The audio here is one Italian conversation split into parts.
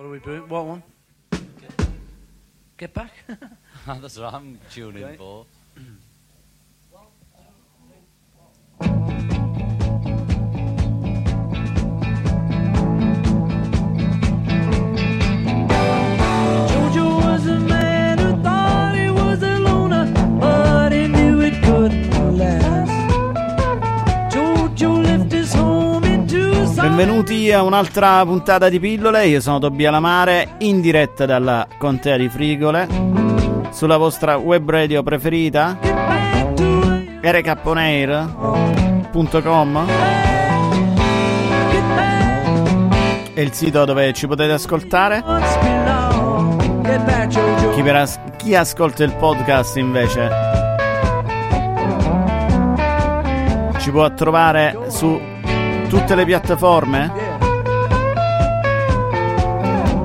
What are we doing? What one? Get back. That's what I'm tuning Okay. for. Benvenuti a un'altra puntata di pillole, io sono Tobia Lamare, in diretta dalla contea di Frigole, sulla vostra web radio preferita, back. è il sito dove ci potete ascoltare. Chi, as- chi ascolta il podcast invece ci può trovare su tutte le piattaforme.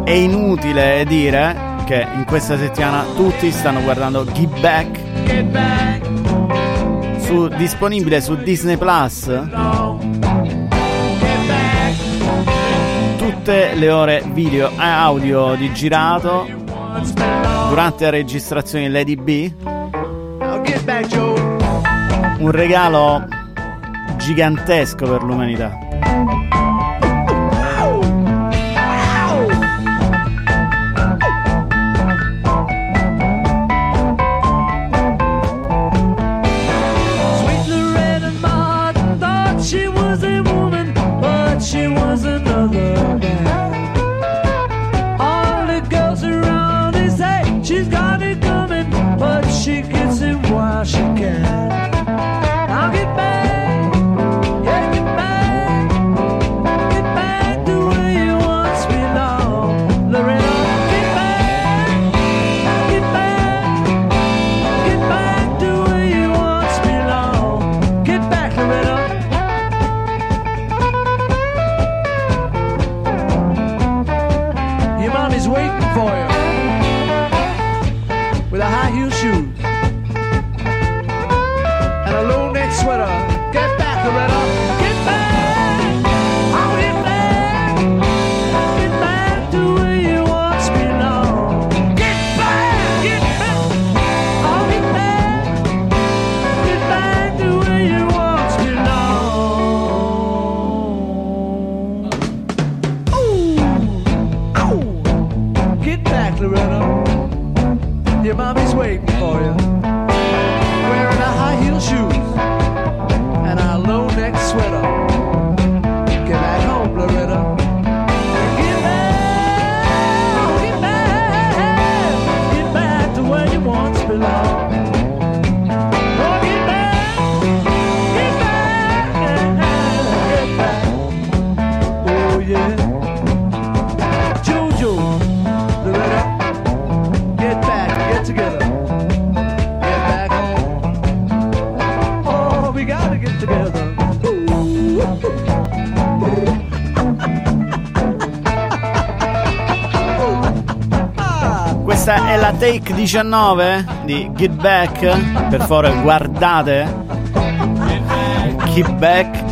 È inutile dire che in questa settimana tutti stanno guardando Give Back. Su- disponibile su Disney Plus. Tutte le ore video e audio di girato. Durante la registrazione Lady B. Un regalo gigantesco per l'umanità Sweet 19 di Get Back? Per favore guardate. Get Back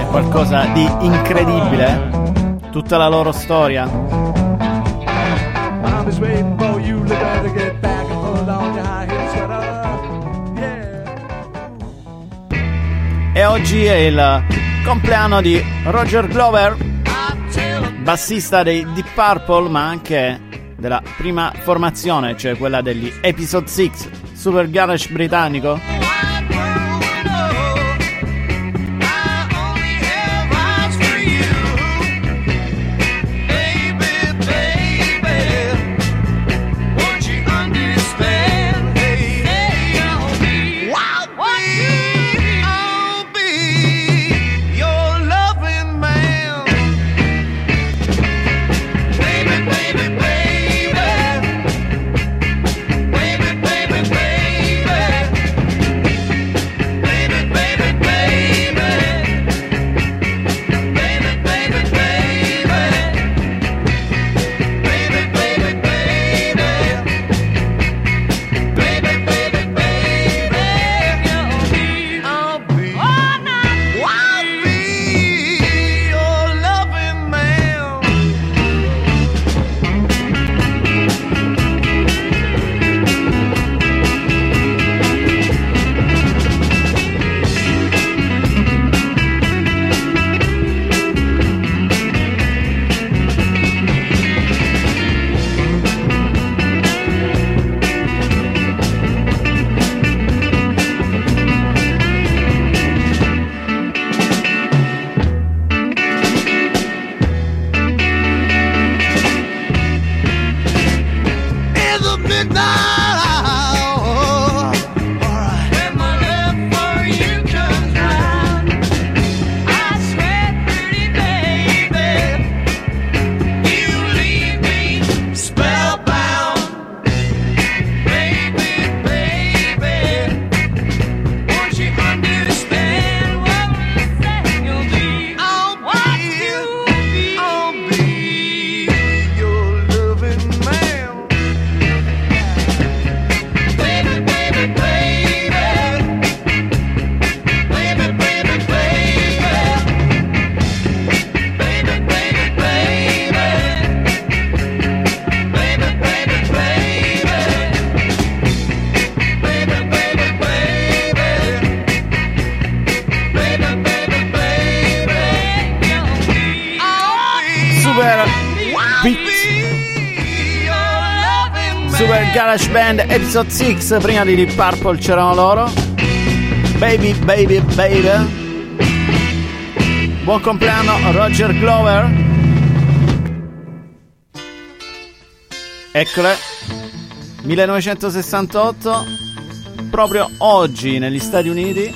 è qualcosa di incredibile. Tutta la loro storia. E oggi è il compleanno di Roger Glover bassista dei Deep Purple ma anche della prima formazione cioè quella degli Episode 6 super garage britannico Episode 6 prima di Deep Purple c'erano loro. Baby Baby Baby. Buon compleanno Roger Glover. Eccole. 1968 proprio oggi negli Stati Uniti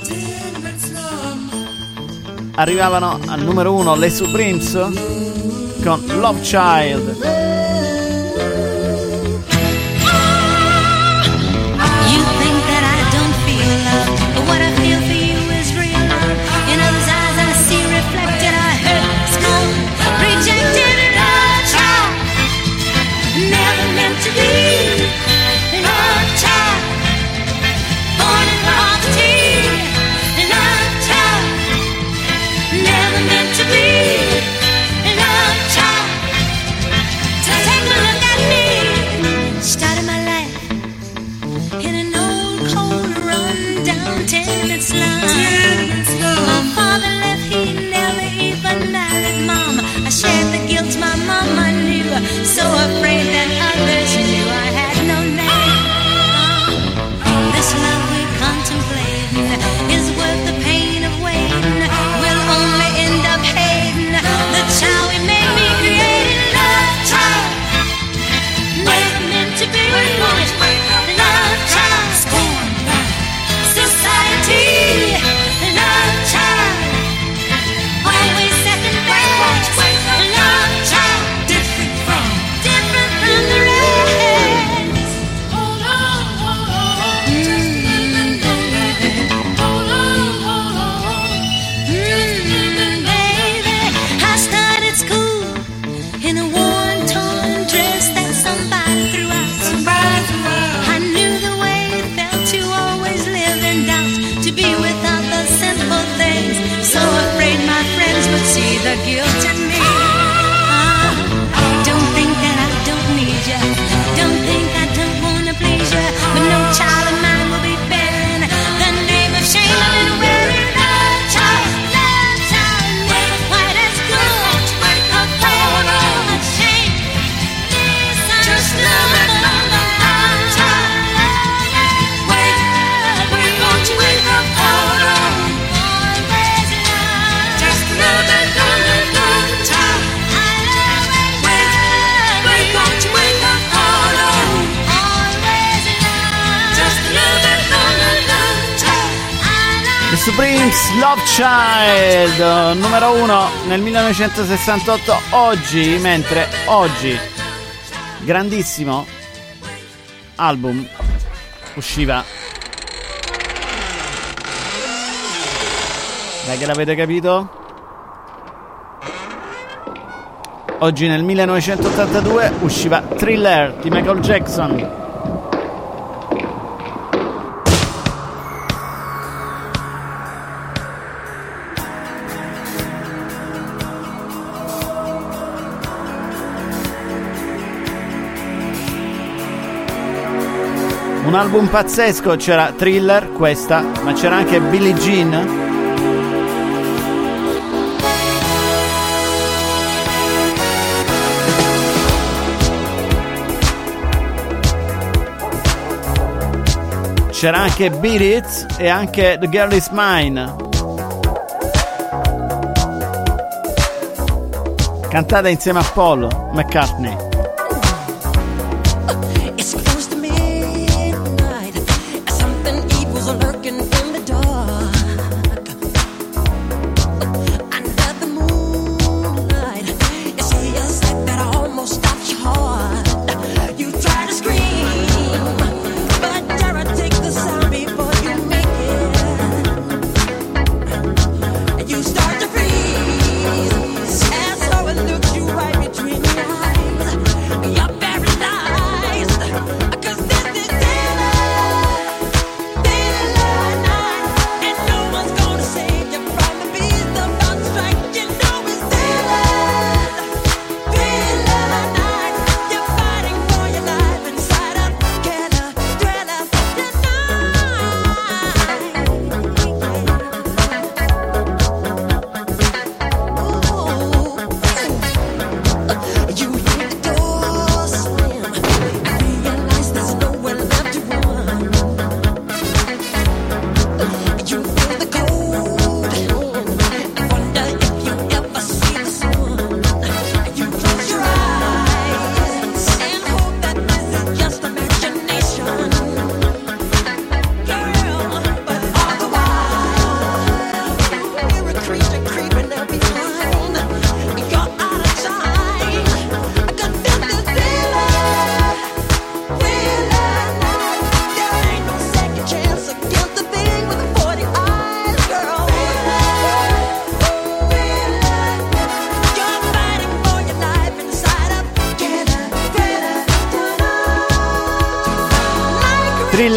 arrivavano al numero 1 le Supremes con Love Child Child, numero uno nel 1968, oggi, mentre oggi, grandissimo album, usciva. Dai che l'avete capito? Oggi nel 1982 usciva Thriller di Michael Jackson. Un album pazzesco, c'era Thriller, questa, ma c'era anche Billie Jean. C'era anche Beat It e anche The Girl Is Mine. Cantata insieme a Paul McCartney.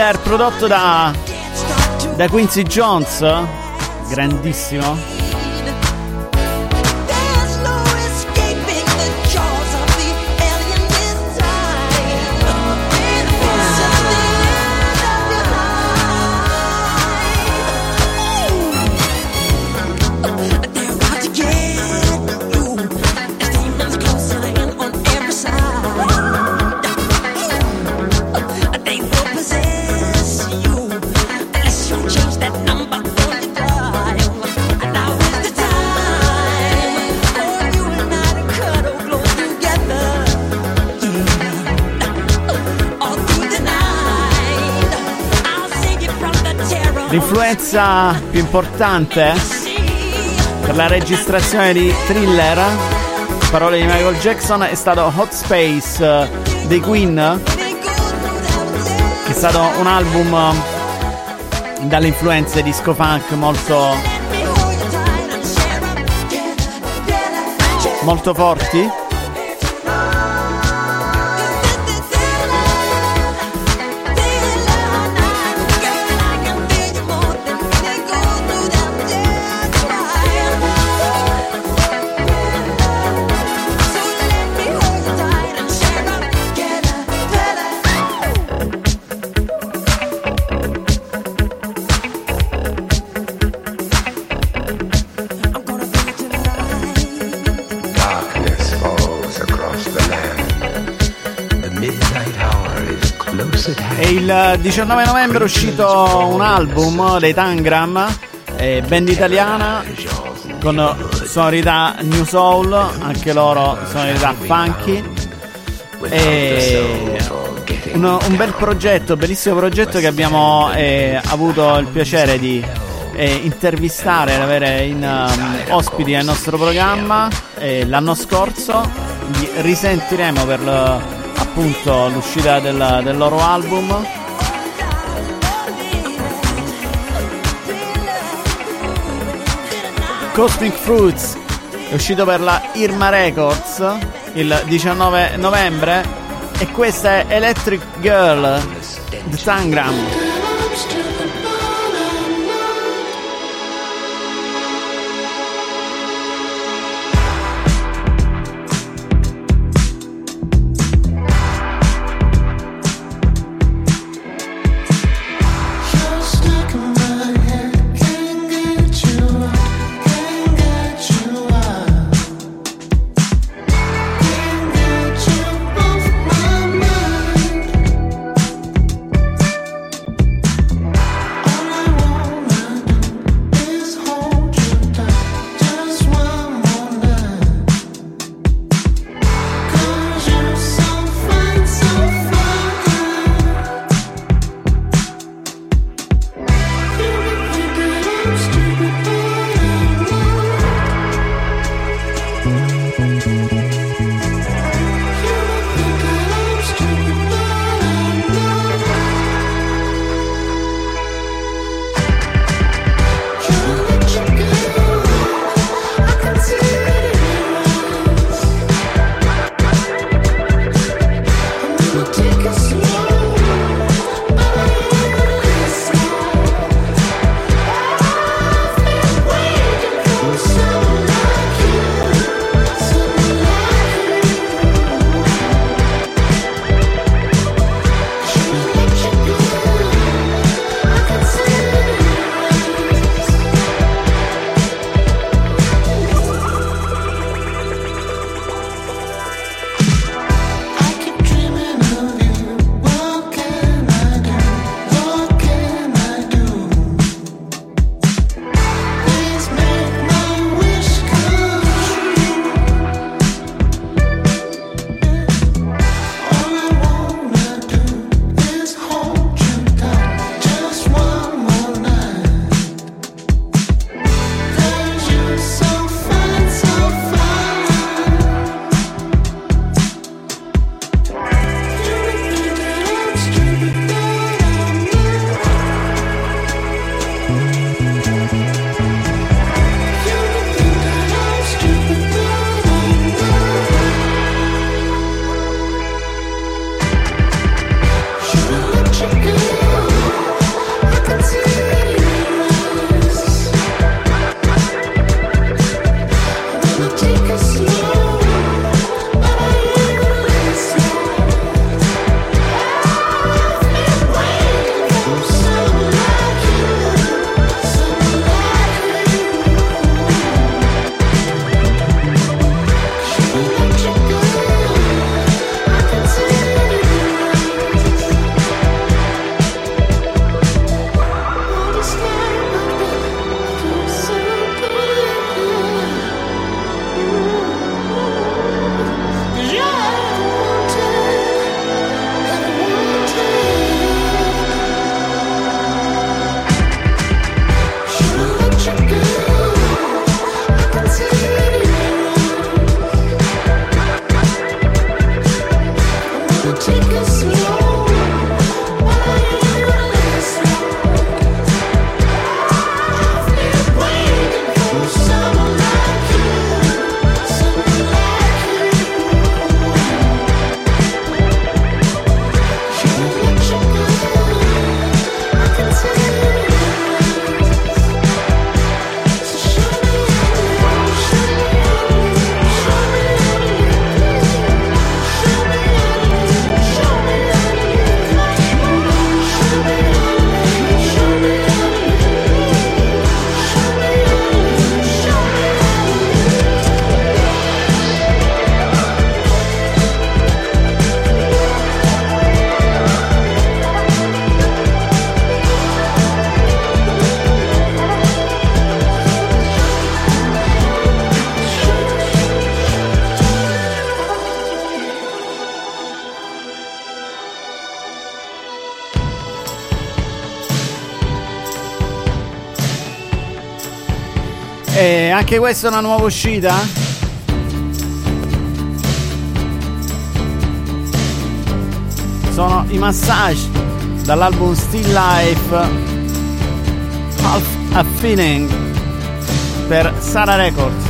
Thriller prodotto da, da Quincy Jones, grandissimo. Terror. L'influenza più importante per la registrazione di Thriller, parole di Michael Jackson, è stato Hot Space eh, dei Queen, che è stato un album eh, dalle influenze disco funk molto, molto forti. Il 19 novembre è uscito un album dei Tangram, eh, band italiana con sonorità new soul, anche loro sonorità funky. E un, un bel progetto, bellissimo progetto che abbiamo eh, avuto il piacere di eh, intervistare ed avere in um, ospiti nel nostro programma eh, l'anno scorso. Li risentiremo per appunto l'uscita del, del loro album. Cosmic Fruits è uscito per la Irma Records il 19 novembre e questa è Electric Girl The Tangram. Anche questa è una nuova uscita? Sono i Massage dall'album Still Life Half a Feeling per Sara Records.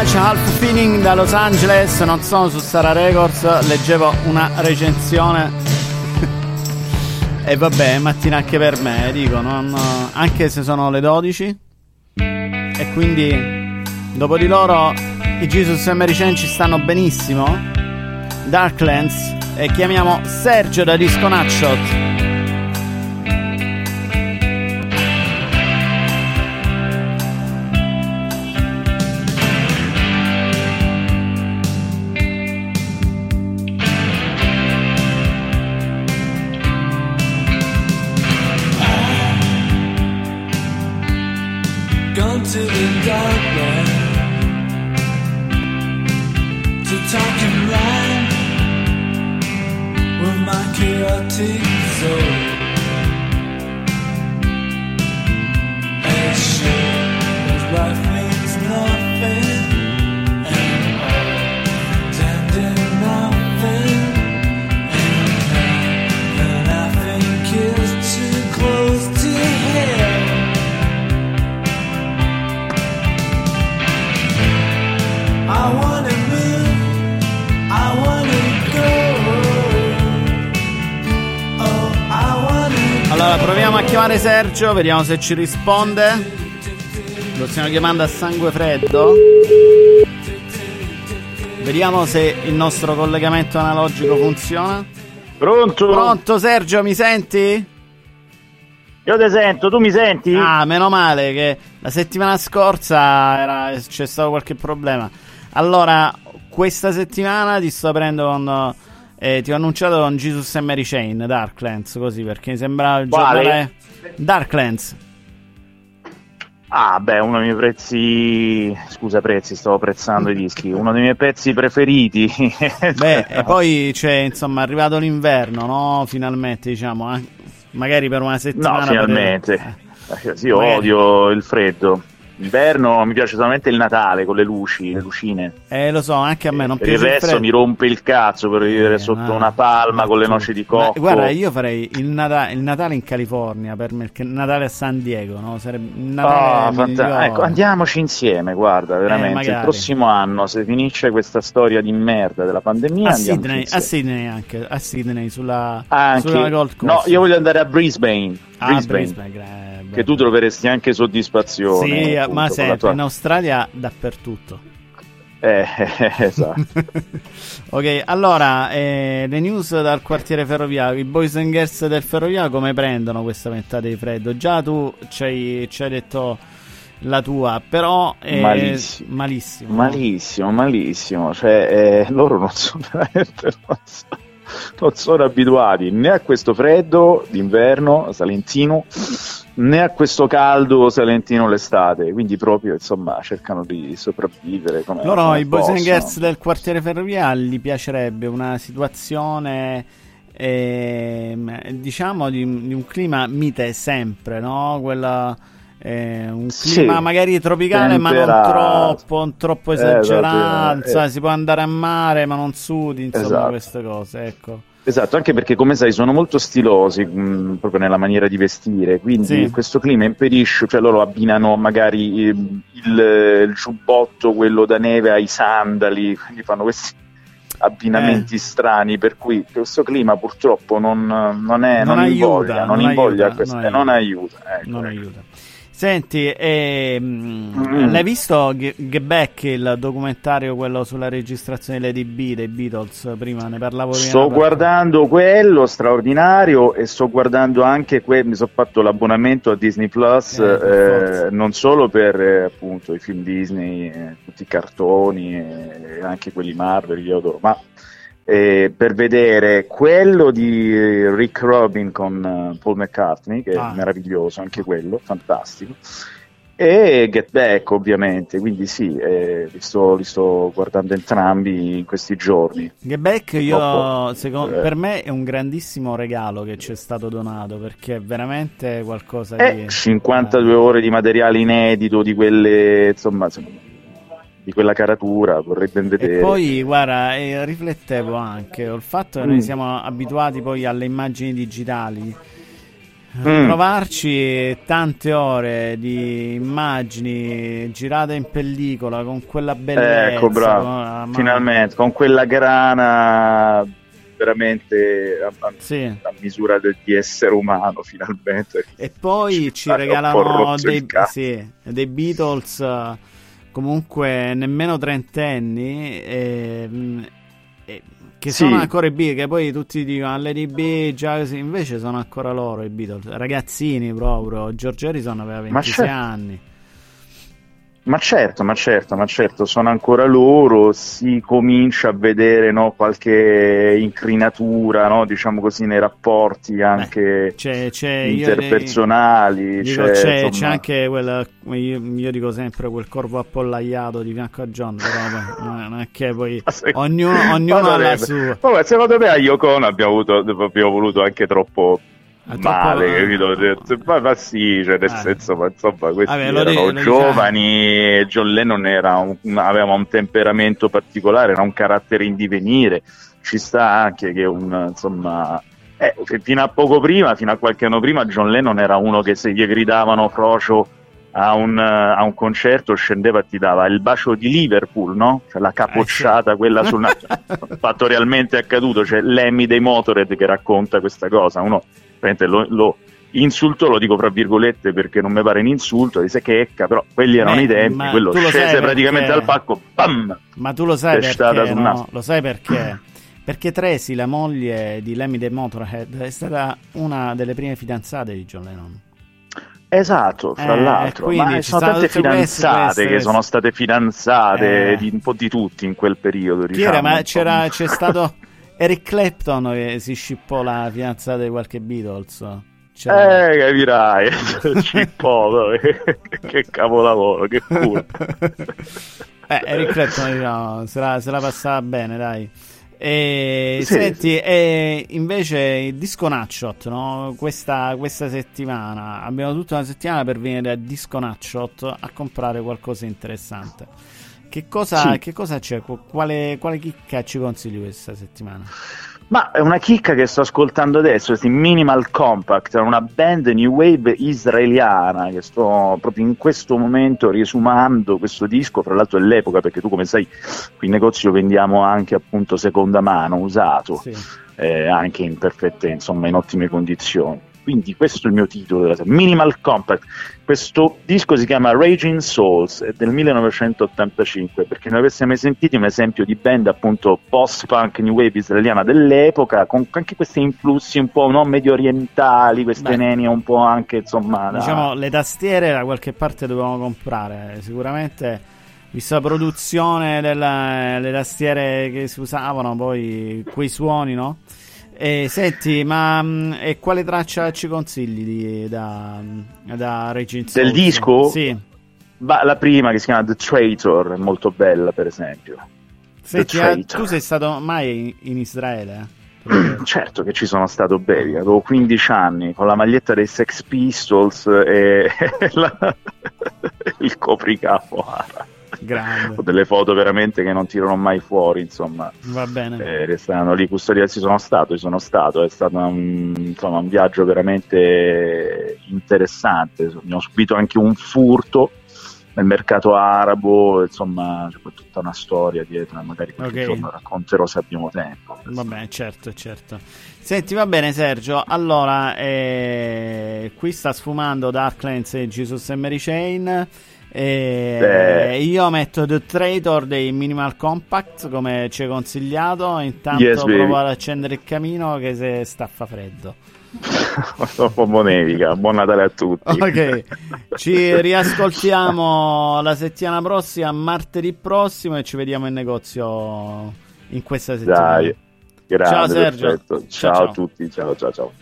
Massage Half Feeling da Los Angeles, non sono su Sara Records, leggevo una recensione. E vabbè, mattina anche per me, dico, non- anche se sono le 12 e quindi dopo di loro i Jesus e Mary Chain ci stanno benissimo, Darklands e chiamiamo Sergio da Disco Nutshot. Sergio, vediamo se ci risponde. Lo stiamo chiamando a sangue freddo. Vediamo se il nostro collegamento analogico funziona. Pronto? Pronto Sergio, mi senti? Io ti sento, tu mi senti? Ah, meno male che la settimana scorsa era- c'è stato qualche problema. Allora, questa settimana ti sto aprendo con... eh, ti ho annunciato con Jesus e Mary Chain, Darklands, così, perché mi sembrava il Quale? giornale... Darklands. Ah, beh, uno dei miei prezzi. Scusa, prezzi, stavo prezzando i dischi. Uno dei miei pezzi preferiti. Beh, e poi c'è, insomma, è arrivato l'inverno, no? Finalmente, diciamo, eh. magari per una settimana... No, finalmente. Eh, Sì, io Magari. odio il freddo. Inverno mi piace solamente il Natale con le luci, le lucine. Eh, lo so, anche a me non per il piace resto freddo. mi rompe il cazzo per vivere Eh, sotto ma- una palma ma con le noci di ma cocco. guarda, io farei il, Nata- il Natale in California per me, il Natale a San Diego, no? Sarebbe il Natale Ah, fanta- ecco, andiamoci insieme, guarda, veramente. il magari. prossimo anno, se finisce questa storia di merda della pandemia, a Sydney, a. Sydney anche, a Sydney sulla, Anche- sulla Gold Coast. No, io voglio andare a Brisbane. Ah, Brisbane, Brisbane, gra- che tu troveresti anche soddisfazione. Sì, appunto, ma sempre, tua- in Australia dappertutto. Eh, esatto. ok, allora, eh, le news dal quartiere ferroviario, i boys and girls del ferroviario come prendono questa ventata di freddo? Già tu ci hai, detto la tua, però... eh, Malissimo. Malissimo. Malissimo, malissimo. Cioè, eh, loro non sono veramente. Non sono abituati né a questo freddo d'inverno salentino né a questo caldo salentino l'estate. Quindi, proprio insomma, cercano di sopravvivere. Come, Loro, come i boys and girls del quartiere ferroviario, gli piacerebbe una situazione, ehm, diciamo, di, di un clima mite sempre, no? Quella, eh, un Sì, clima magari tropicale, ma non temperato. troppo, non troppo Eh, esagerato. esatto, eh. si può andare a mare, ma non sudi, insomma, Esatto. queste cose, ecco. Esatto, anche perché come sai sono molto stilosi mh, proprio nella maniera di vestire, quindi Sì. questo clima impedisce, cioè loro abbinano magari ehm, il, il giubbotto, quello da neve ai sandali, quindi fanno questi abbinamenti Eh. strani, per cui questo clima purtroppo non, non è, Non non, aiuta, invoglia, non non invoglia aiuta, questa- non eh, aiuta. ecco, non ecco. aiuta. Senti, ehm, Mm. l'hai visto Ge- Get Back, il documentario, quello sulla registrazione di Lady B dei Beatles? Prima ne parlavo prima. Sto guardando quello straordinario e sto guardando anche que- mi sono fatto l'abbonamento a Disney Plus Eh, eh, non solo per eh, appunto i film Disney, eh, tutti i cartoni e anche quelli Marvel io adoro, ma eh, per vedere quello di Rick Robin con eh, Paul McCartney che Ah. è meraviglioso anche quello, fantastico. E Get Back ovviamente, quindi sì, eh, li, sto, li sto guardando entrambi in questi giorni. Get Back, io, secondo- Eh. per me è un grandissimo regalo che ci è stato donato perché è veramente qualcosa Eh, di. 52 ore di materiale inedito di quelle, insomma, insomma, di quella caratura, vorrei ben vedere. E poi, guarda, eh, riflettevo anche il fatto che noi Mm. siamo abituati poi alle immagini digitali. Mm. Trovarci tante ore di immagini girate in pellicola con quella bellezza, ecco, bravo, ma- finalmente, con quella grana veramente a, a- Sì. a misura del- di essere umano, finalmente. E poi ci ho regalano dei, sì, dei Beatles comunque nemmeno trentenni ehm, e- che Sì. sono ancora i Beatles, che poi tutti dicono "Ah, Lady B, già invece sono ancora loro i Beatles, ragazzini proprio, George Harrison aveva 26 certo. anni. Ma certo, ma certo, ma certo, sono ancora loro, si comincia a vedere no, qualche incrinatura, no, diciamo così, nei rapporti anche C'è, c'è, io- interpersonali. Dico, c'è, c'è, c'è insomma- anche quel, io, io dico sempre quel corvo appollaiato di fianco a John, però non è che poi ognuno, ognuno ha la sua. Vabbè, secondo me a Yoko Ono abbiamo, avuto, abbiamo voluto anche troppo Ah, male, capito? Ho detto, Ma, ma sì, cioè, nel Ah. senso, ma insomma, questi Vabbè, erano diciamo. giovani, e John Lennon era un- aveva un temperamento particolare, era un carattere in divenire, ci sta anche che un, insomma... eh, fino a poco prima, fino a qualche anno prima, John Lennon era uno che se gli gridavano frocio a un, eh, a un concerto scendeva e ti dava il bacio di Liverpool, no? Cioè la capocciata, quella sul naso. fatto realmente accaduto, c'è Lemmy dei Motorhead che racconta questa cosa, uno lo, lo insulto, lo dico fra virgolette perché non mi pare un insulto, dice che ecca, però quelli erano Beh, i tempi, quello scese praticamente perché- dal palco, bam! Ma tu lo sai perché? no? Lo sai perché? Perché Tracy, la moglie di Lemmy the Motorhead, è stata una delle prime fidanzate di John Lennon. Esatto, fra Eh, l'altro, quindi ma ci sono tante tutte queste, fidanzate queste, che queste. sono state fidanzate Eh. di un po' di tutti in quel periodo. Diciamo, era? Ma c'era, c'è stato Eric Clapton che si scippò la fidanzata di qualche Beatles. C'era- Eh, capirai, Cippo, che, capolavoro, che culo. Eh, Eric Clapton diciamo, se, la, se la passava bene, dai. E, Sì. senti, e invece il Disco Nutshot, no? questa, questa settimana abbiamo tutta una settimana per venire a Disco Nutshot a comprare qualcosa di interessante. Che cosa, Sì. che cosa c'è? Qu- Quale, quale chicca ci consigli questa settimana? Ma è una chicca che sto ascoltando adesso, questi Minimal Compact, una band new wave israeliana che sto proprio in questo momento riesumando questo disco, fra l'altro è l'epoca perché tu come sai qui in negozio vendiamo anche appunto seconda mano, usato, Sì. eh, anche in perfette, insomma in ottime condizioni. Quindi questo è il mio titolo Minimal Compact. Questo disco si chiama Raging Souls, è del 1985, perché non avesse mai sentito un esempio di band appunto post-punk new wave israeliana dell'epoca, con anche questi influssi un po' no, medio orientali, queste Beh. nenie un po' anche insomma... da- Diciamo, le tastiere da qualche parte dovevamo comprare. Sicuramente, vista la produzione delle tastiere che si usavano, poi quei suoni, no? E senti, ma mh, e quale traccia ci consigli di, da, da Regine Del disco? Sì. Ma la prima che si chiama The Traitor è molto bella per esempio. Senti, eh, Traitor. tu sei stato mai in, Israele? eh? Certo che ci sono stato belli, avevo 15 anni con la maglietta dei Sex Pistols e la- il copricapo. Ho delle foto veramente che non tirano mai fuori, insomma, va bene. eh, restano lì custodiati. Ci sono stato, ci sono stato, è stato un, insomma, un viaggio veramente interessante. Abbiamo subito anche un furto nel mercato arabo, insomma, c'è poi tutta una storia dietro, magari qualche Ok. giorno racconterò se abbiamo tempo. Vabbè, certo, certo. Senti, va bene Sergio, allora, eh, qui sta sfumando Darklands e Jesus and Mary Chain. E Eh. io metto The Traitor dei Minimal Compact come ci hai consigliato. Intanto Yes, baby. provo ad accendere il camino che se sta fa freddo. Dopo Bonevica, buon Natale a tutti. Ok, ci riascoltiamo la settimana prossima, martedì prossimo, e ci vediamo in negozio in questa settimana. Dai, grande, Ciao, Sergio. Ciao, Ciao, ciao. a tutti, ciao ciao ciao.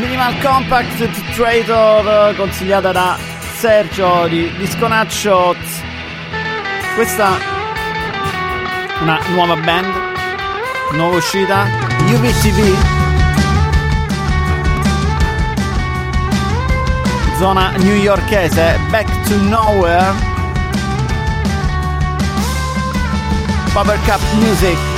Animal Compact Traitor consigliata da Sergio di Disco Shots. Questa una nuova band, nuova uscita, UVTV. Zona newyorkese, Back to Nowhere. Power Cup Music.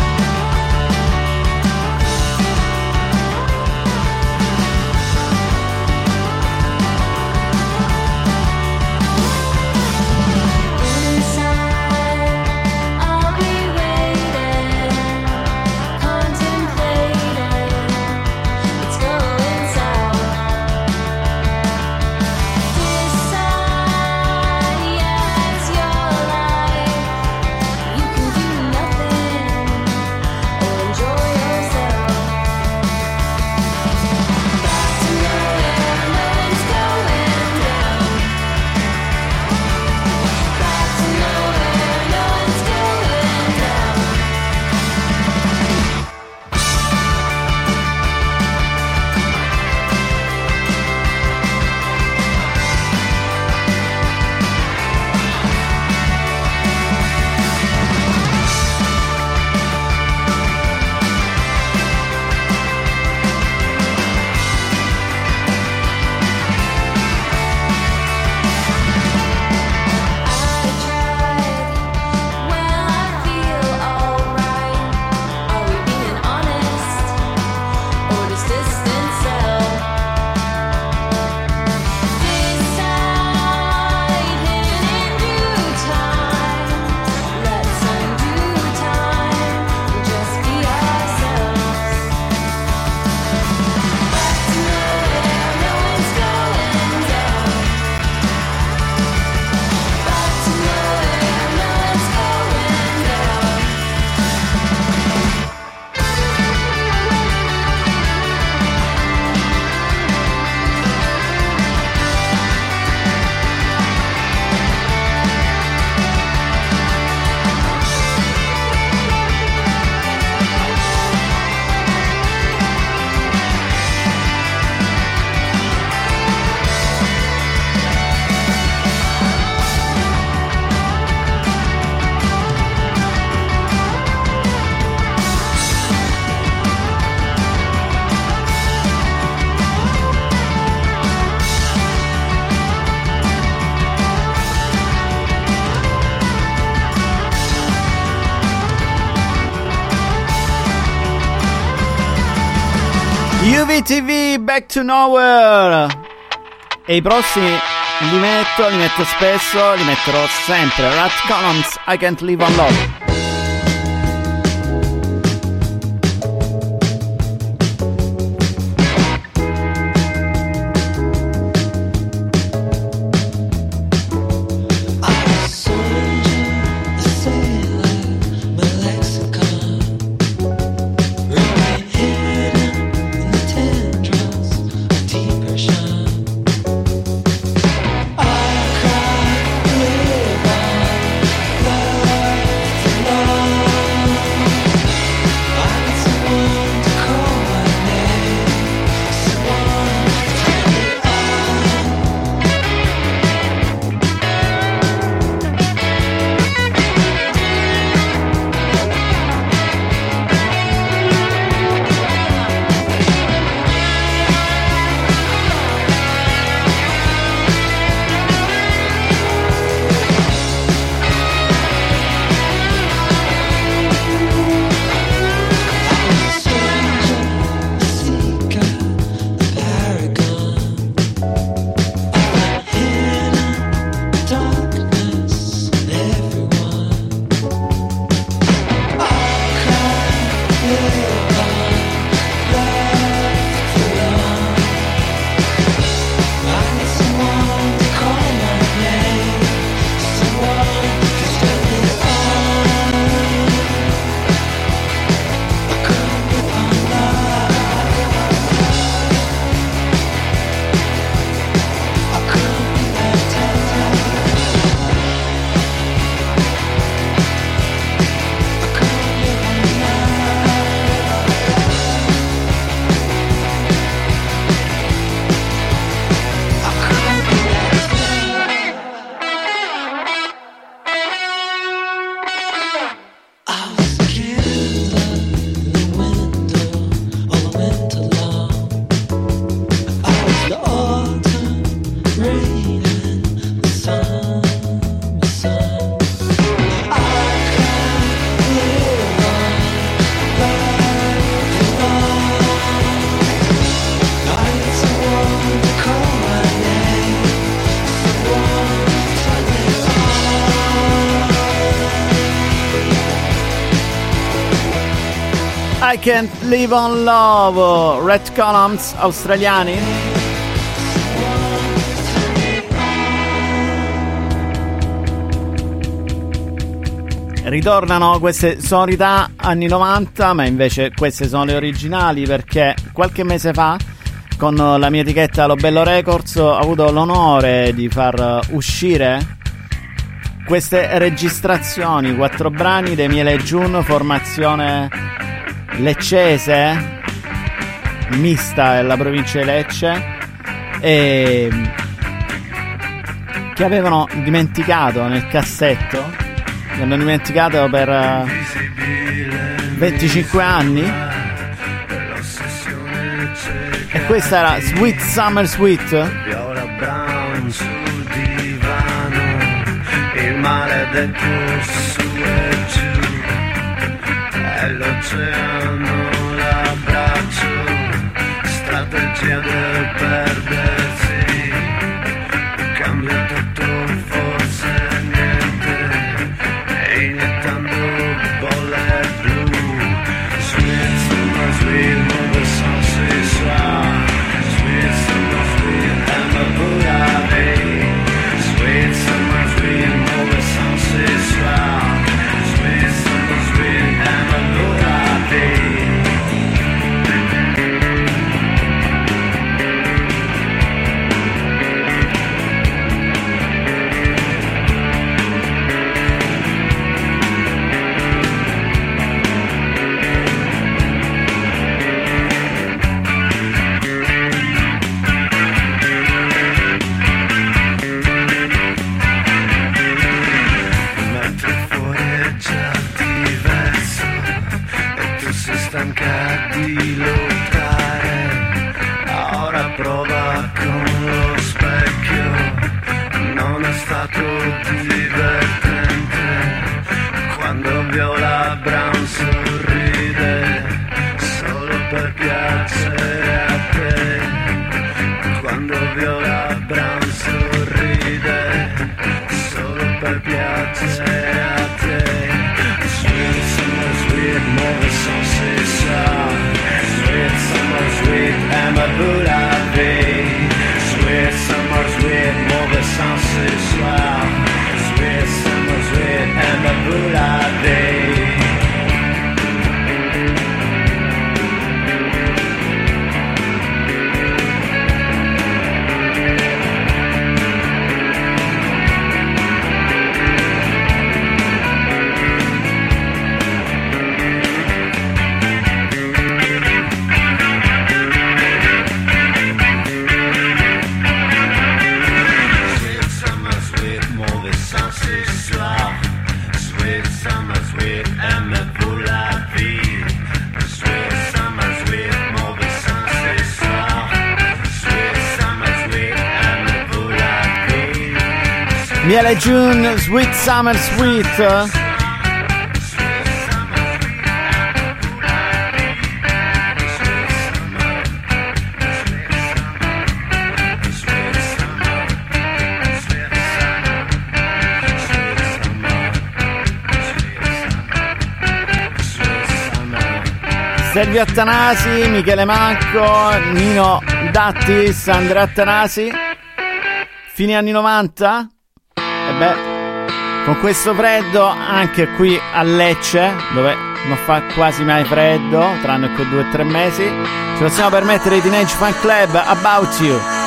UVTV Back to Nowhere. E i prossimi li metto, li metto spesso, li metterò sempre. Rat Columns, I Can't Live on Can't Live on Love, Red Columns australiani. Ritornano queste sonorità anni 90, ma invece queste sono le originali perché qualche mese fa con la mia etichetta Lo Bello Records ho avuto l'onore di far uscire queste registrazioni, quattro brani dei Miele June, formazione leccese, mista della provincia di Lecce, e che avevano dimenticato nel cassetto, che hanno dimenticato per eh, 25 anni. E questa era Sweet Summer Sweet. Viola Brown sul divano, il maledetto giù, è l'oceano l'abbraccio, strategia del perdersi, Summer Sweet. Sergio Attanasi, Michele Manco, Nino Dattis, Andrea Attanasi. Fine anni 90? E beh, con questo freddo anche qui a Lecce, dove non fa quasi mai freddo, tranne quei due o tre mesi, ci possiamo permettere i Teenage Fan Club About You.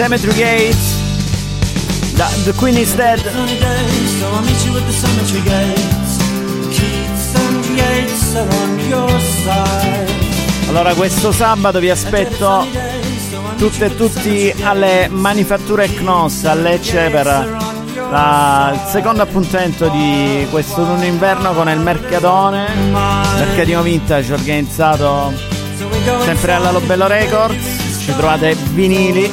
Cemetery Gates, The, the Queen is Dead. Allora questo sabato vi aspetto tutte e tutti alle manifatture Knos a Lecce per la- il secondo appuntamento di questo turno inverno con il Mercatone, mercatino vintage organizzato sempre alla Lobello Records. Ci trovate vinili,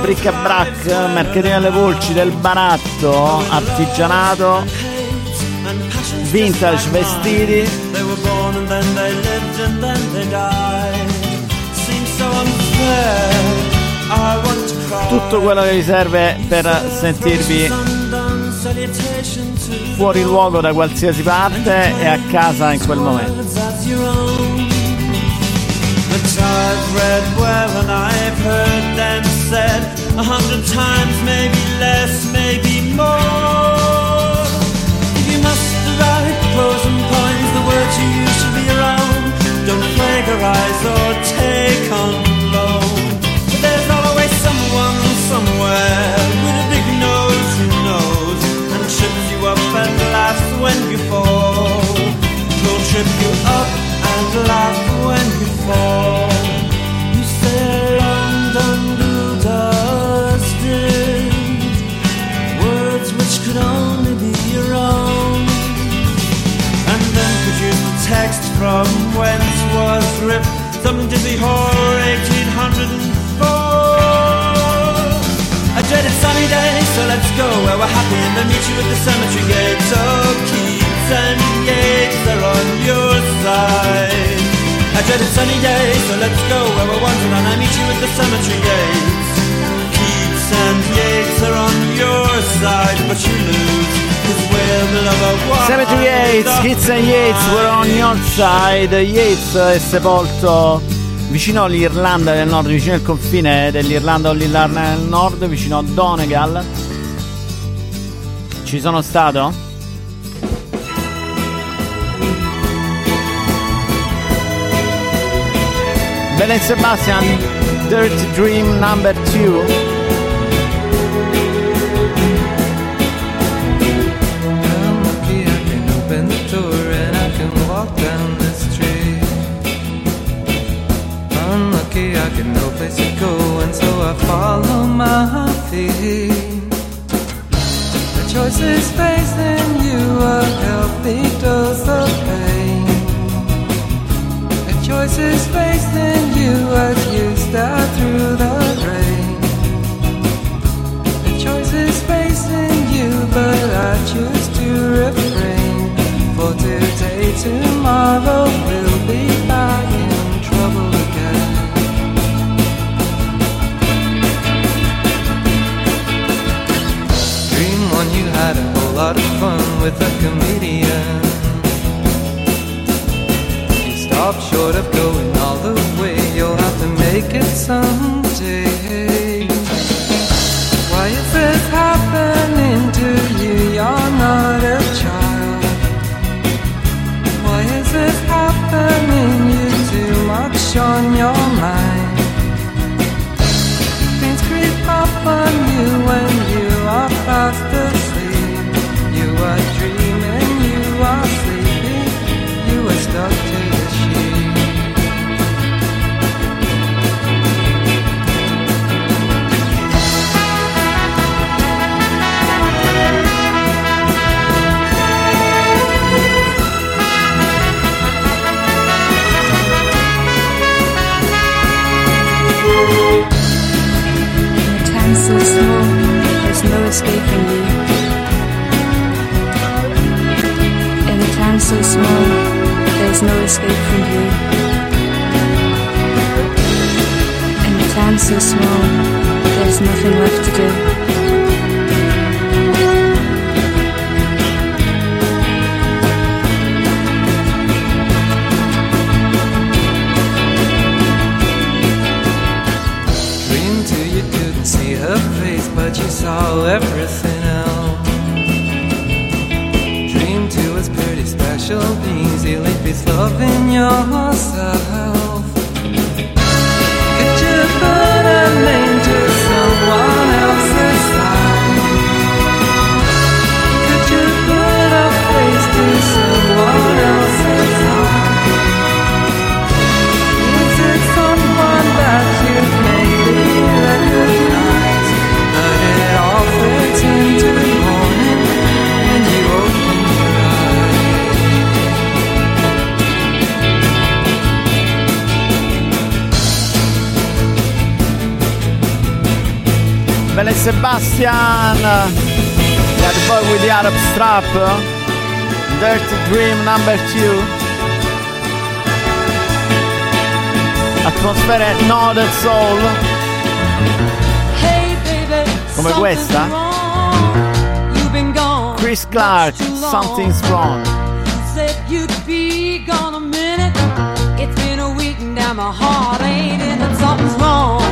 bric a brac, mercatino alle pulci del Banatto, artigianato, vintage vestiti. Tutto quello che vi serve per sentirvi fuori luogo da qualsiasi parte e a casa in quel momento. I've read well and I've heard them said a hundred times, maybe less, maybe more. If you must write pros and cons, the words you use should be your own. Don't plagiarize or take on loan. But there's always someone somewhere with a big nose who knows and trips you up and laughs when you fall. He'll trip you up and laugh when you fall. Could only be your own and then produce the text from whence was ripped some dizzy whore 1804. A dreaded sunny day, so let's go where we're happy and then meet you at the cemetery gates. Oh, Keats and Yates are on your side. A dreaded sunny day, so let's go where we're wanted and I meet you at the cemetery gates. And Yates Kids and Yates were on your side. Yates è sepolto vicino all'Irlanda del Nord, vicino al confine dell'Irlanda con l'Irlanda del Nord, vicino a Donegal. Ci sono stato? Belen Sebastian, Dirty Dream number 2. Down the street. Unlucky I got no place to go and so I follow my feet. The choice is facing you a healthy dose of pain. The choice is facing you as you stare through the rain. The choice is facing you, but I choose to refrain. Tomorrow, we'll be back in trouble again. Dream on, you had a whole lot of fun with a comedian. You stop short of going all the way, you'll have to make it someday. On your mind. Things creep up on you when In a town so small, there's no escaping you. In a town so small, there's no escape from you. In a town so small, there's nothing left to do. everything else. Dream two is pretty special, easy. Like loving your side. Belle Sebastian, the boy with the Arab strap, Dirty Dream number 2. Atmosfere Northern Soul, Hey baby, Come questa? Chris Clark. Something's Wrong. It's been a week and now my heart ain't in it. Something's wrong.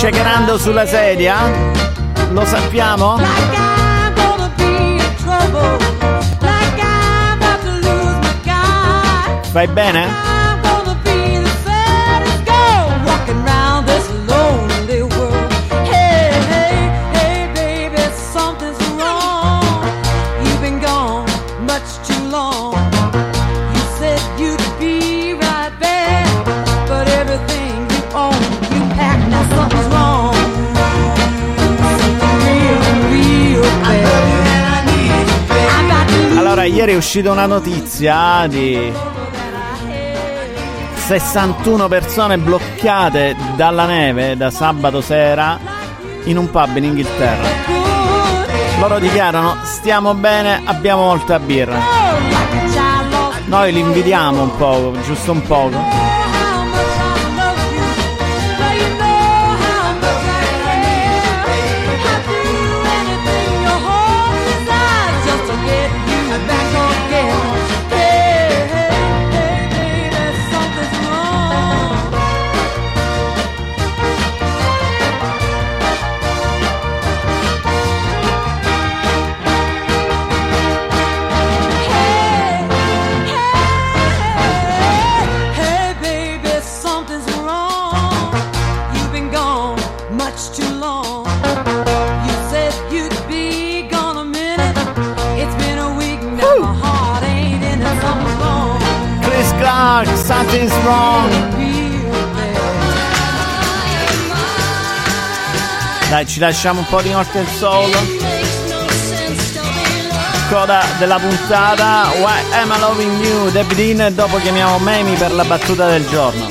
Shakerando sulla sedia? Lo sappiamo? Like I'm ieri è uscita una notizia di 61 persone bloccate dalla neve da sabato sera in un pub in Inghilterra. Loro dichiarano stiamo bene, abbiamo molta birra. Noi li invidiamo un po', giusto un poco. Dai, ci lasciamo un po' di Northern Soul. Coda della puntata Why Am I Loving You? David Dean dopo chiamiamo Mamie per la battuta del giorno.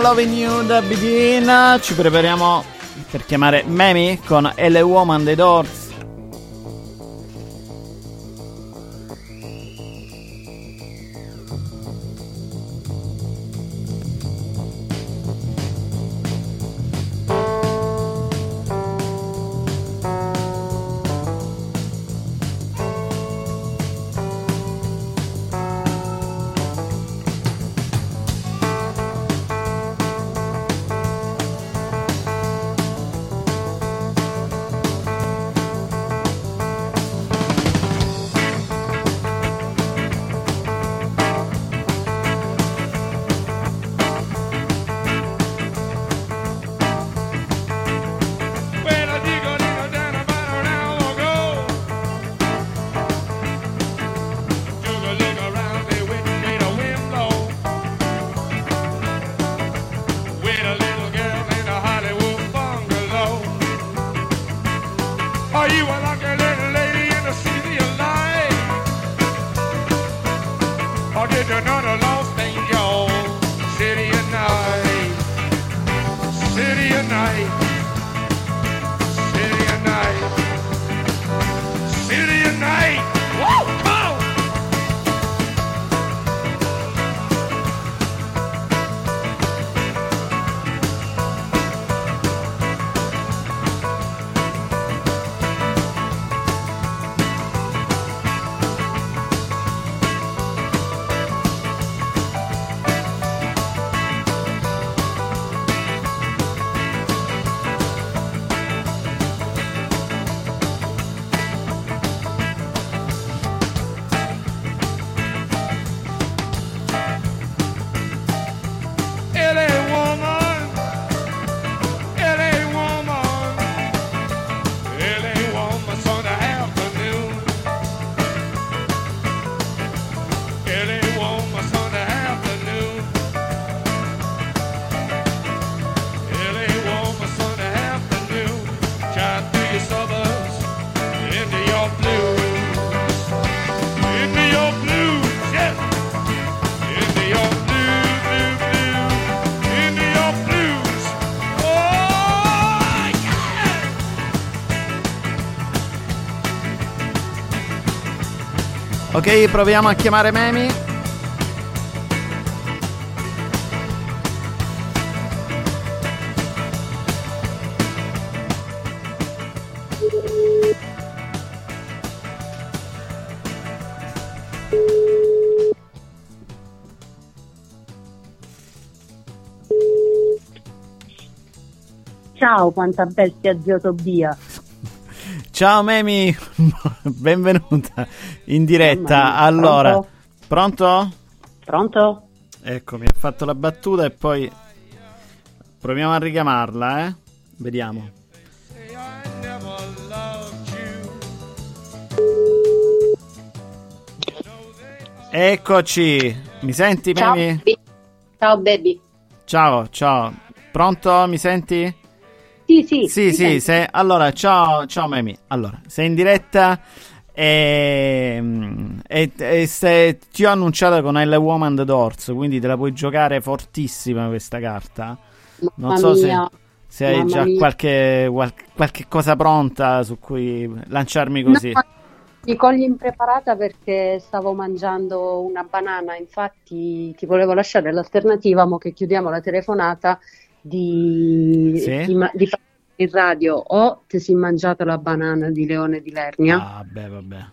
Loving You da Begin. Ci prepariamo per chiamare Memi con L Woman dei Doors. Proviamo a chiamare Memi. Ciao, quanta bestia zio Tobia. Ciao Memi, benvenuta in diretta. Allora, pronto? pronto? Ecco, mi ha fatto la battuta e poi proviamo a richiamarla, eh? Vediamo. Eccoci. Mi senti Ciao, Memi? Ciao baby. Ciao, ciao. Pronto? Mi senti? Sì, sì. Sì, ti sì, se- allora, ciao, ciao Memi. Allora, sei in diretta e, e- e se- ti ho annunciata con L Woman The Doors, quindi te la puoi giocare fortissima questa carta. Non Mamma so se, se hai già qualche, qual- qualche cosa pronta su cui lanciarmi così. No, mi cogli impreparata perché stavo mangiando una banana, infatti ti volevo lasciare l'alternativa, mo che chiudiamo la telefonata, di, Sì? di, di fare in radio o ti sei mangiato la banana di Leone di Lernia, Ah, beh, vabbè,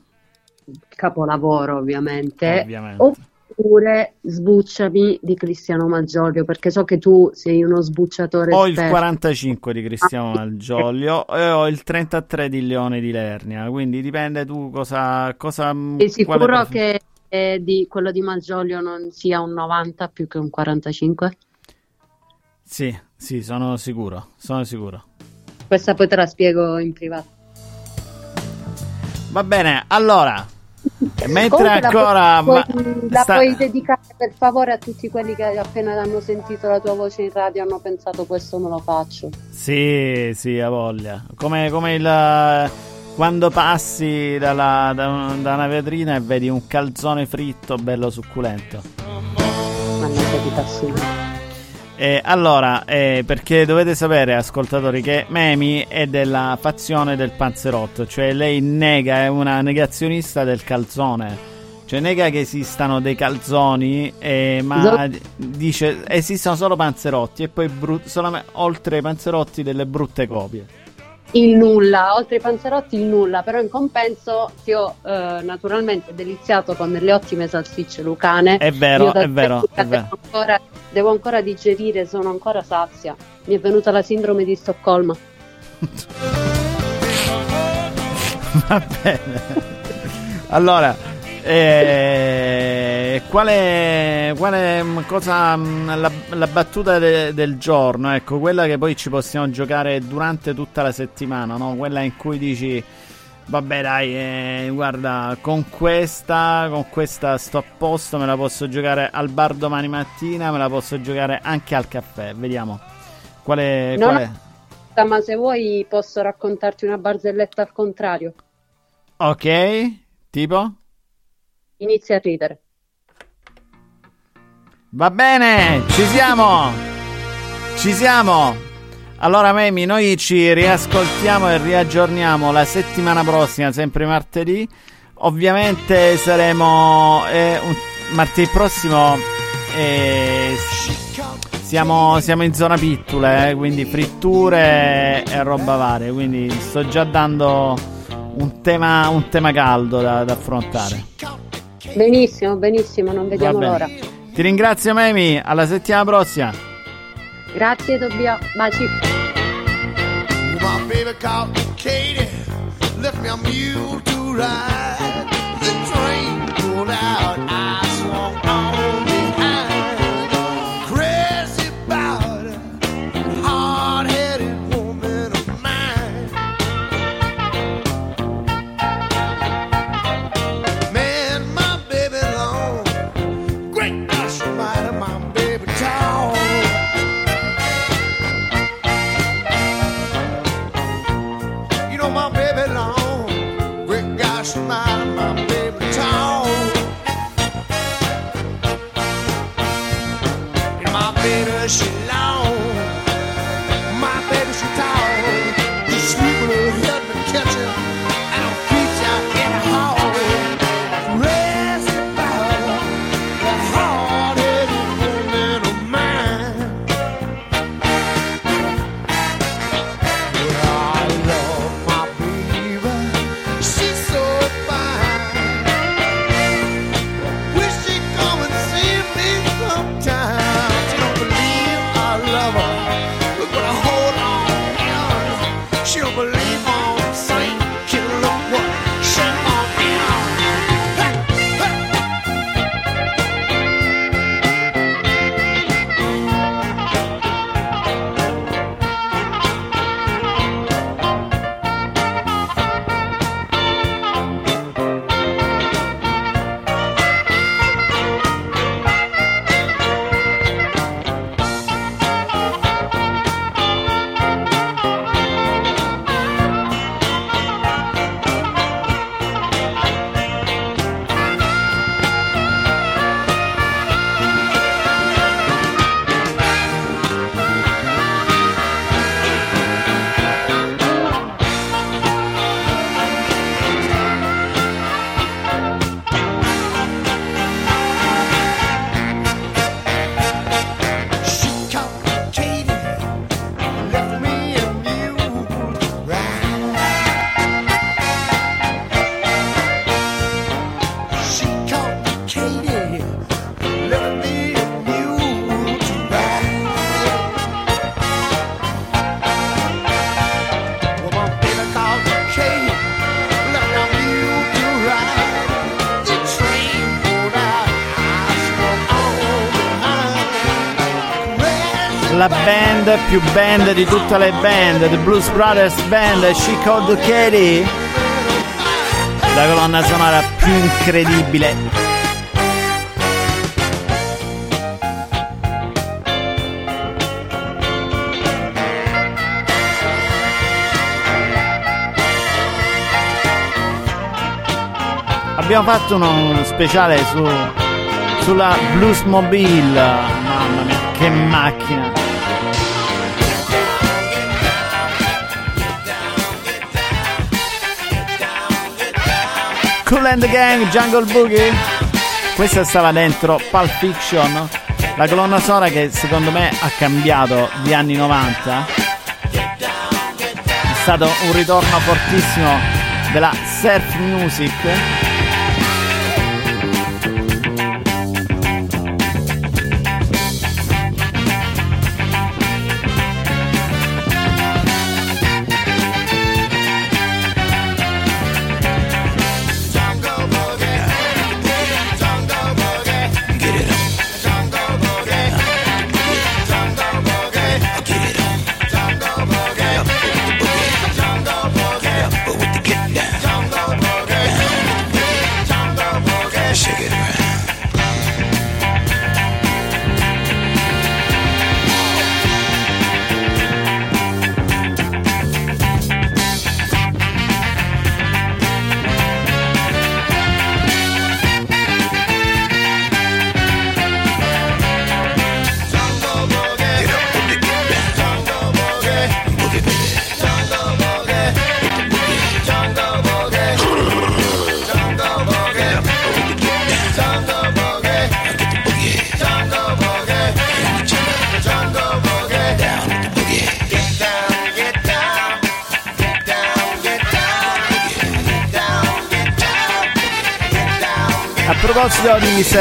capolavoro ovviamente, ovviamente. oppure sbucciami di Cristiano Maggiolio, perché so che tu sei uno sbucciatore Ho il esperto. 45 di Cristiano Malgioglio e ho il 33 di Leone di Lernia, quindi dipende tu cosa... cosa Sei sicuro che eh, di, quello di Malgioglio non sia un 90 più che un 45? Sì, sì, sono sicuro, sono sicuro. Questa poi te la spiego in privato. Va bene, allora, mentre Comunque la ancora... puoi- ma- la sta- puoi dedicare per favore a tutti quelli che appena hanno sentito la tua voce in radio hanno pensato questo me lo faccio. Sì, sì, ha voglia. Come, come il... Quando passi dalla- da, da una vetrina e vedi un calzone fritto bello succulento. Mannaggia di tassino. Eh, allora, eh, perché dovete sapere, ascoltatori, che Memi è della fazione del panzerotto, cioè lei nega, è una negazionista del calzone. Cioè nega che esistano dei calzoni, eh, ma Esatto. dice esistono solo panzerotti e poi bru- solame- oltre ai panzerotti delle brutte copie. Il nulla, oltre ai panzerotti il nulla, però in compenso ti ho eh, naturalmente deliziato con delle ottime salsicce lucane. È vero, è vero, è vero. Devo ancora, devo ancora digerire, sono ancora sazia. Mi è venuta la sindrome di Stoccolma. Va bene. Allora, eh, quale, quale mm, cosa mm, la, la battuta de- del giorno? Ecco, quella che poi ci possiamo giocare durante tutta la settimana, no? Quella in cui dici Vabbè, dai, eh, guarda, con questa, con questa sto a posto, me la posso giocare al bar domani mattina, me la posso giocare anche al caffè. Vediamo. Quale, No, qual no. Ma se vuoi posso raccontarti una barzelletta al contrario. Ok, tipo? Inizia a ridere. Va bene, ci siamo. Ci siamo. Allora, Memi, noi ci riascoltiamo e riaggiorniamo la settimana prossima, sempre martedì. Ovviamente saremo eh, un- martedì prossimo. eh, siamo, siamo in zona pittule, eh, quindi fritture e roba varia. Quindi sto già dando un tema, un tema caldo da, da affrontare. Benissimo, benissimo, non vediamo l'ora. Ti ringrazio, Memi. Alla settimana prossima. Grazie, Tobia. Baci. My baby called Katie, left me a mule to ride. Band più band di tutte le band, The Blues Brothers Band, She Called Katie. La colonna sonora più incredibile. Abbiamo fatto uno speciale su, sulla Bluesmobile. Mamma mia, che macchina. Cool and the Gang, Jungle Boogie. Questa stava dentro Pulp Fiction, la colonna sonora che secondo me ha cambiato gli anni 90. È stato un ritorno fortissimo della surf music.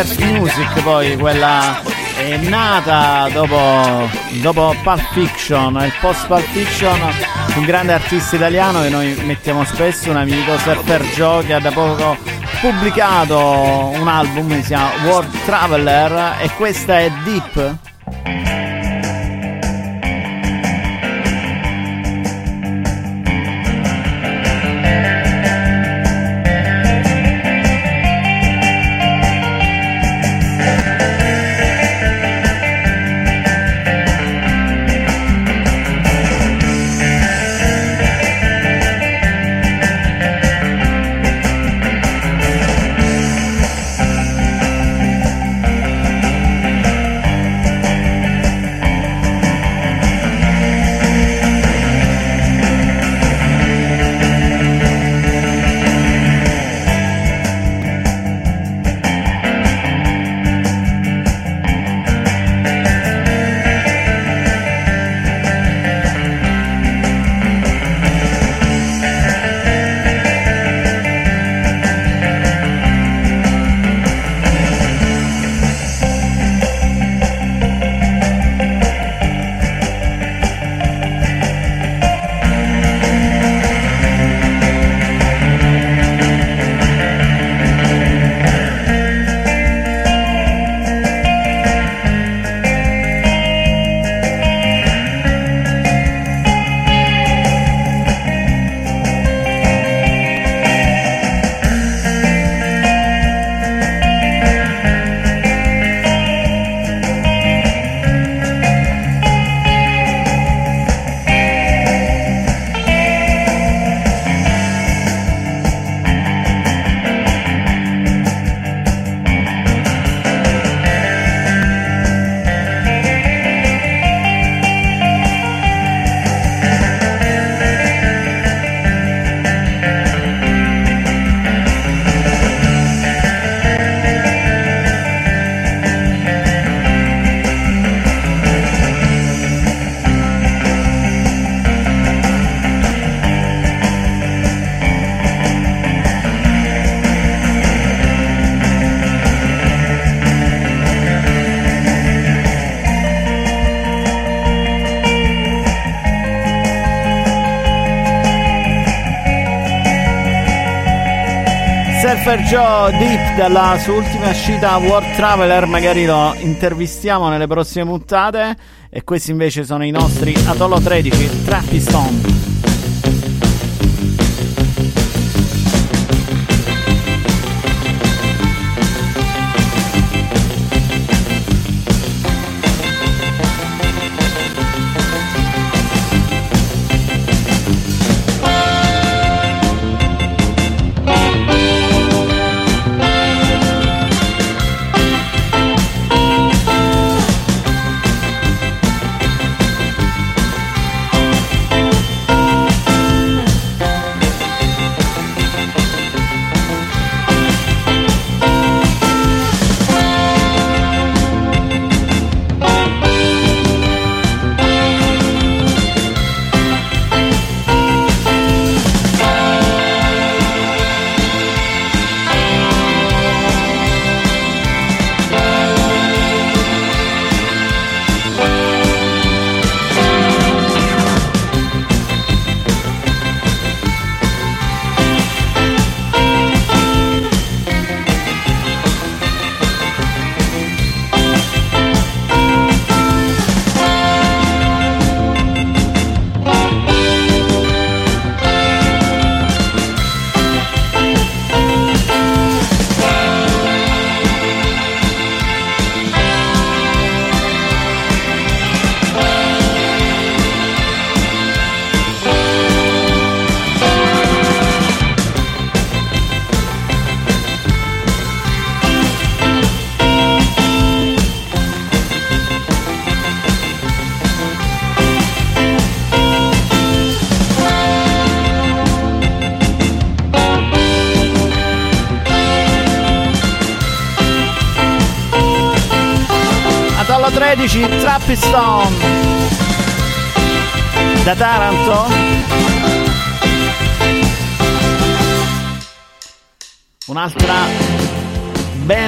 Surf music, poi quella è nata dopo, dopo Pulp Fiction, il post Pulp Fiction, un grande artista italiano che noi mettiamo spesso, un amico Surfer Joe che ha da poco pubblicato un album che si chiama World Traveler e questa è Deep. Surfer Joe Deep dalla sua ultima uscita World Traveler, magari lo intervistiamo nelle prossime puntate. E questi invece sono i nostri Atollo 13, Trappistone. amici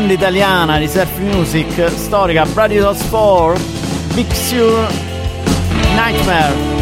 band italiana di surf music storica, Bradidos 4, Big Sur Nightmare.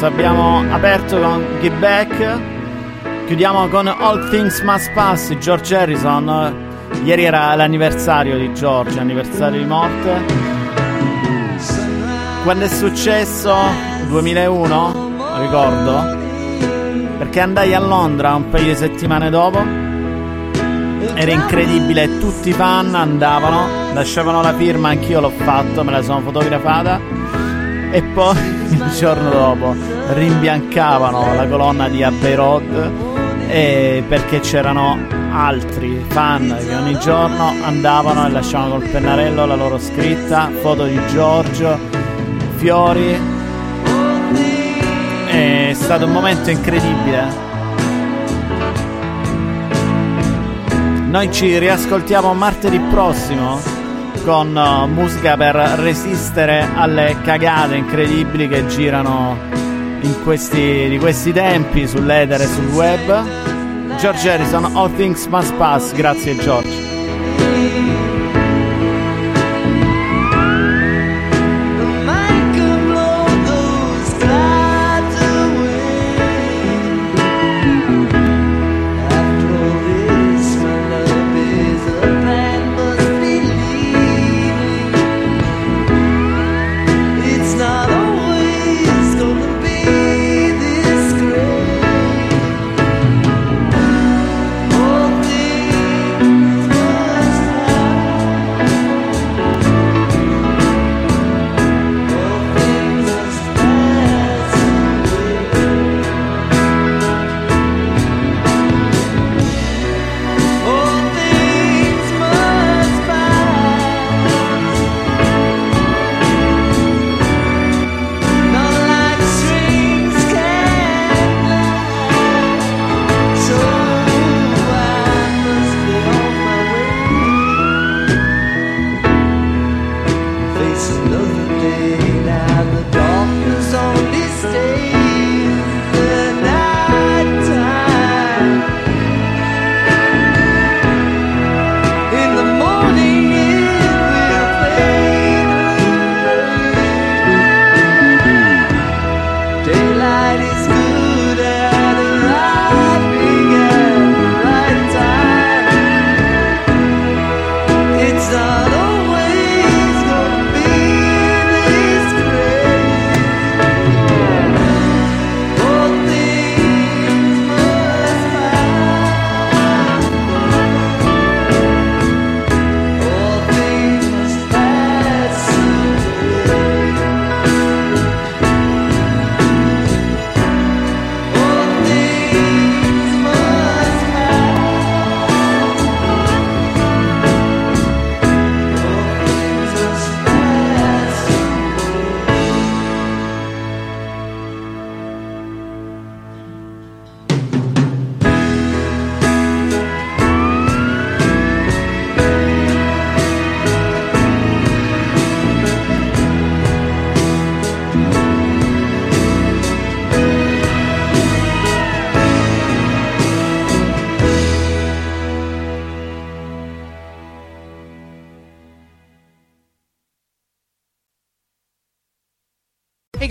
Forza abbiamo aperto con Get Back. Chiudiamo con All Things Must Pass George Harrison. Ieri era l'anniversario di George anniversario di morte. Quando è successo? 2001 ricordo. Perché andai a Londra un paio di settimane dopo. Era incredibile, tutti i fan andavano, lasciavano la firma, anch'io l'ho fatto, me la sono fotografata. E poi il giorno dopo rimbiancavano la colonna di Abbey Road perché c'erano altri fan che ogni giorno andavano e lasciavano col pennarello la loro scritta, foto di Giorgio, fiori. È stato un momento incredibile. Noi ci riascoltiamo martedì prossimo con uh, musica per resistere alle cagate incredibili che girano questi, di questi tempi sull'etere e sul web. George Harrison, All Things Must Pass, grazie George.